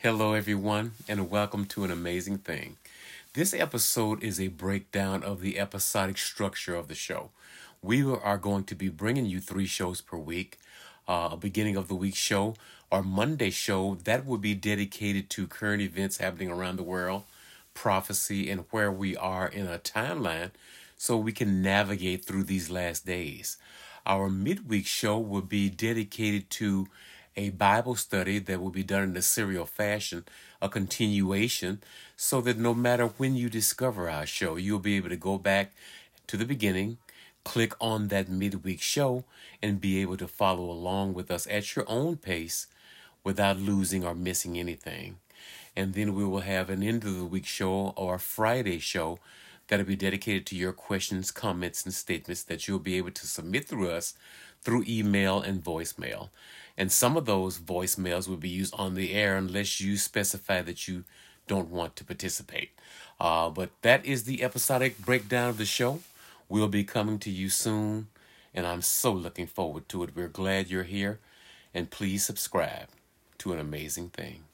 Hello, everyone, and welcome to an amazing thing. This episode is a breakdown of the episodic structure of the show. We are going to be bringing you three shows per week. Uh, a beginning of the week show, our Monday show, that will be dedicated to current events happening around the world, prophecy, and where we are in a timeline so we can navigate through these last days. Our midweek show will be dedicated to a Bible study that will be done in a serial fashion, a continuation, so that no matter when you discover our show, you'll be able to go back to the beginning, click on that midweek show, and be able to follow along with us at your own pace without losing or missing anything. And then we will have an end of the week show or a Friday show that'll be dedicated to your questions, comments, and statements that you'll be able to submit through us through email and voicemail. And some of those voicemails will be used on the air unless you specify that you don't want to participate. Uh, but that is the episodic breakdown of the show. We'll be coming to you soon, and I'm so looking forward to it. We're glad you're here, and please subscribe to an amazing thing.